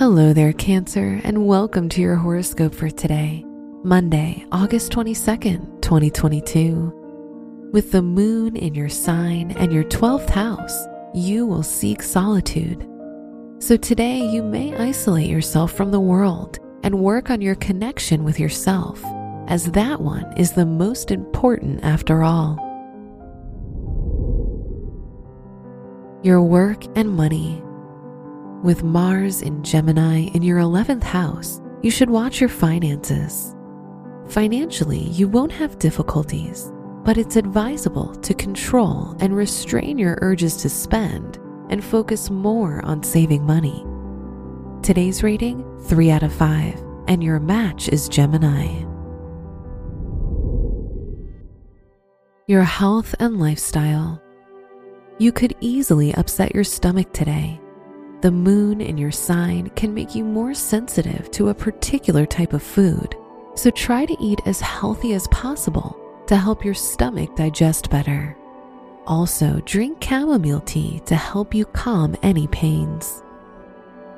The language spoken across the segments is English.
Hello there, Cancer, and welcome to your horoscope for today, Monday, August 22nd, 2022. With the moon in your sign and your 12th house, you will seek solitude. So today, you may isolate yourself from the world and work on your connection with yourself, as that one is the most important after all. Your work and money. With Mars in Gemini in your 11th house, you should watch your finances. Financially, you won't have difficulties, but it's advisable to control and restrain your urges to spend and focus more on saving money. Today's rating 3 out of 5, and your match is Gemini. Your health and lifestyle. You could easily upset your stomach today the moon in your sign can make you more sensitive to a particular type of food, so try to eat as healthy as possible to help your stomach digest better. Also, drink chamomile tea to help you calm any pains.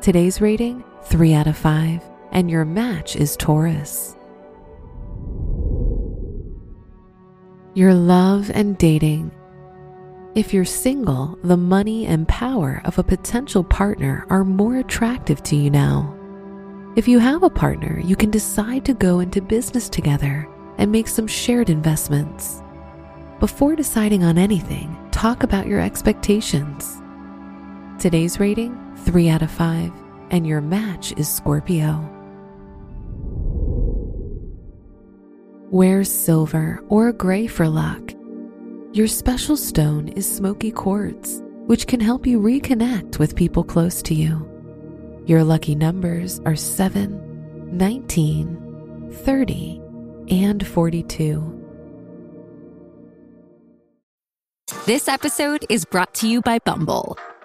Today's rating 3 out of 5, and your match is Taurus. Your love and dating if you're single, the money and power of a potential partner are more attractive to you now. If you have a partner, you can decide to go into business together and make some shared investments. Before deciding on anything, talk about your expectations. Today's rating 3 out of 5, and your match is Scorpio. Wear silver or gray for luck your special stone is smoky quartz, which can help you reconnect with people close to you. Your lucky numbers are 7, 19, 30, and 42. This episode is brought to you by Bumble.